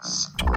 Deep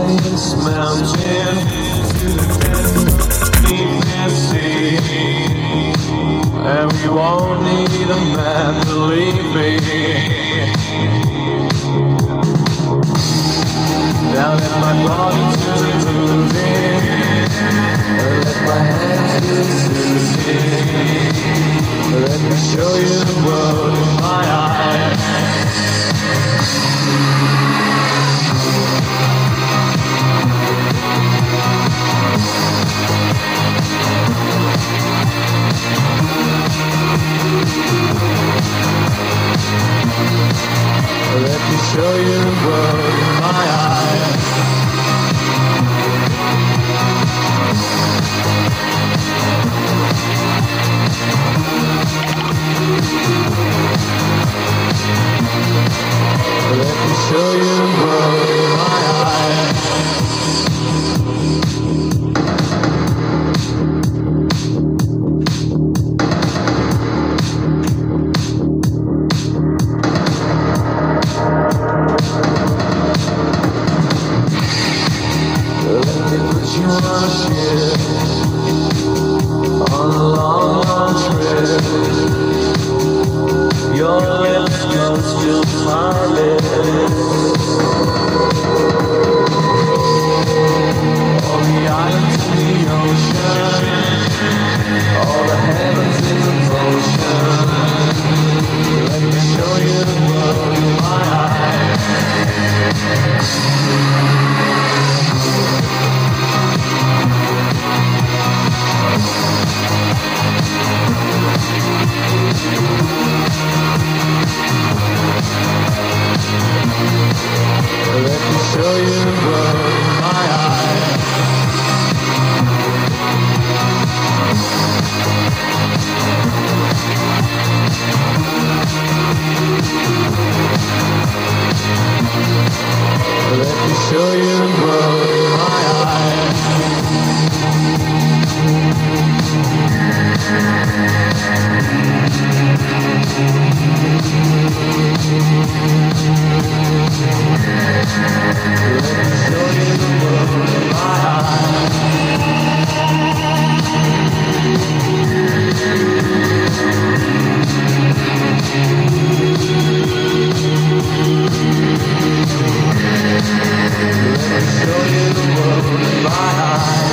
this mountain deep and sea, and we won't need a map to lead me. Now let my body's moving, let my hands do Let me show you the world. show you in my eyes. Let me show you show you the world in my eyes.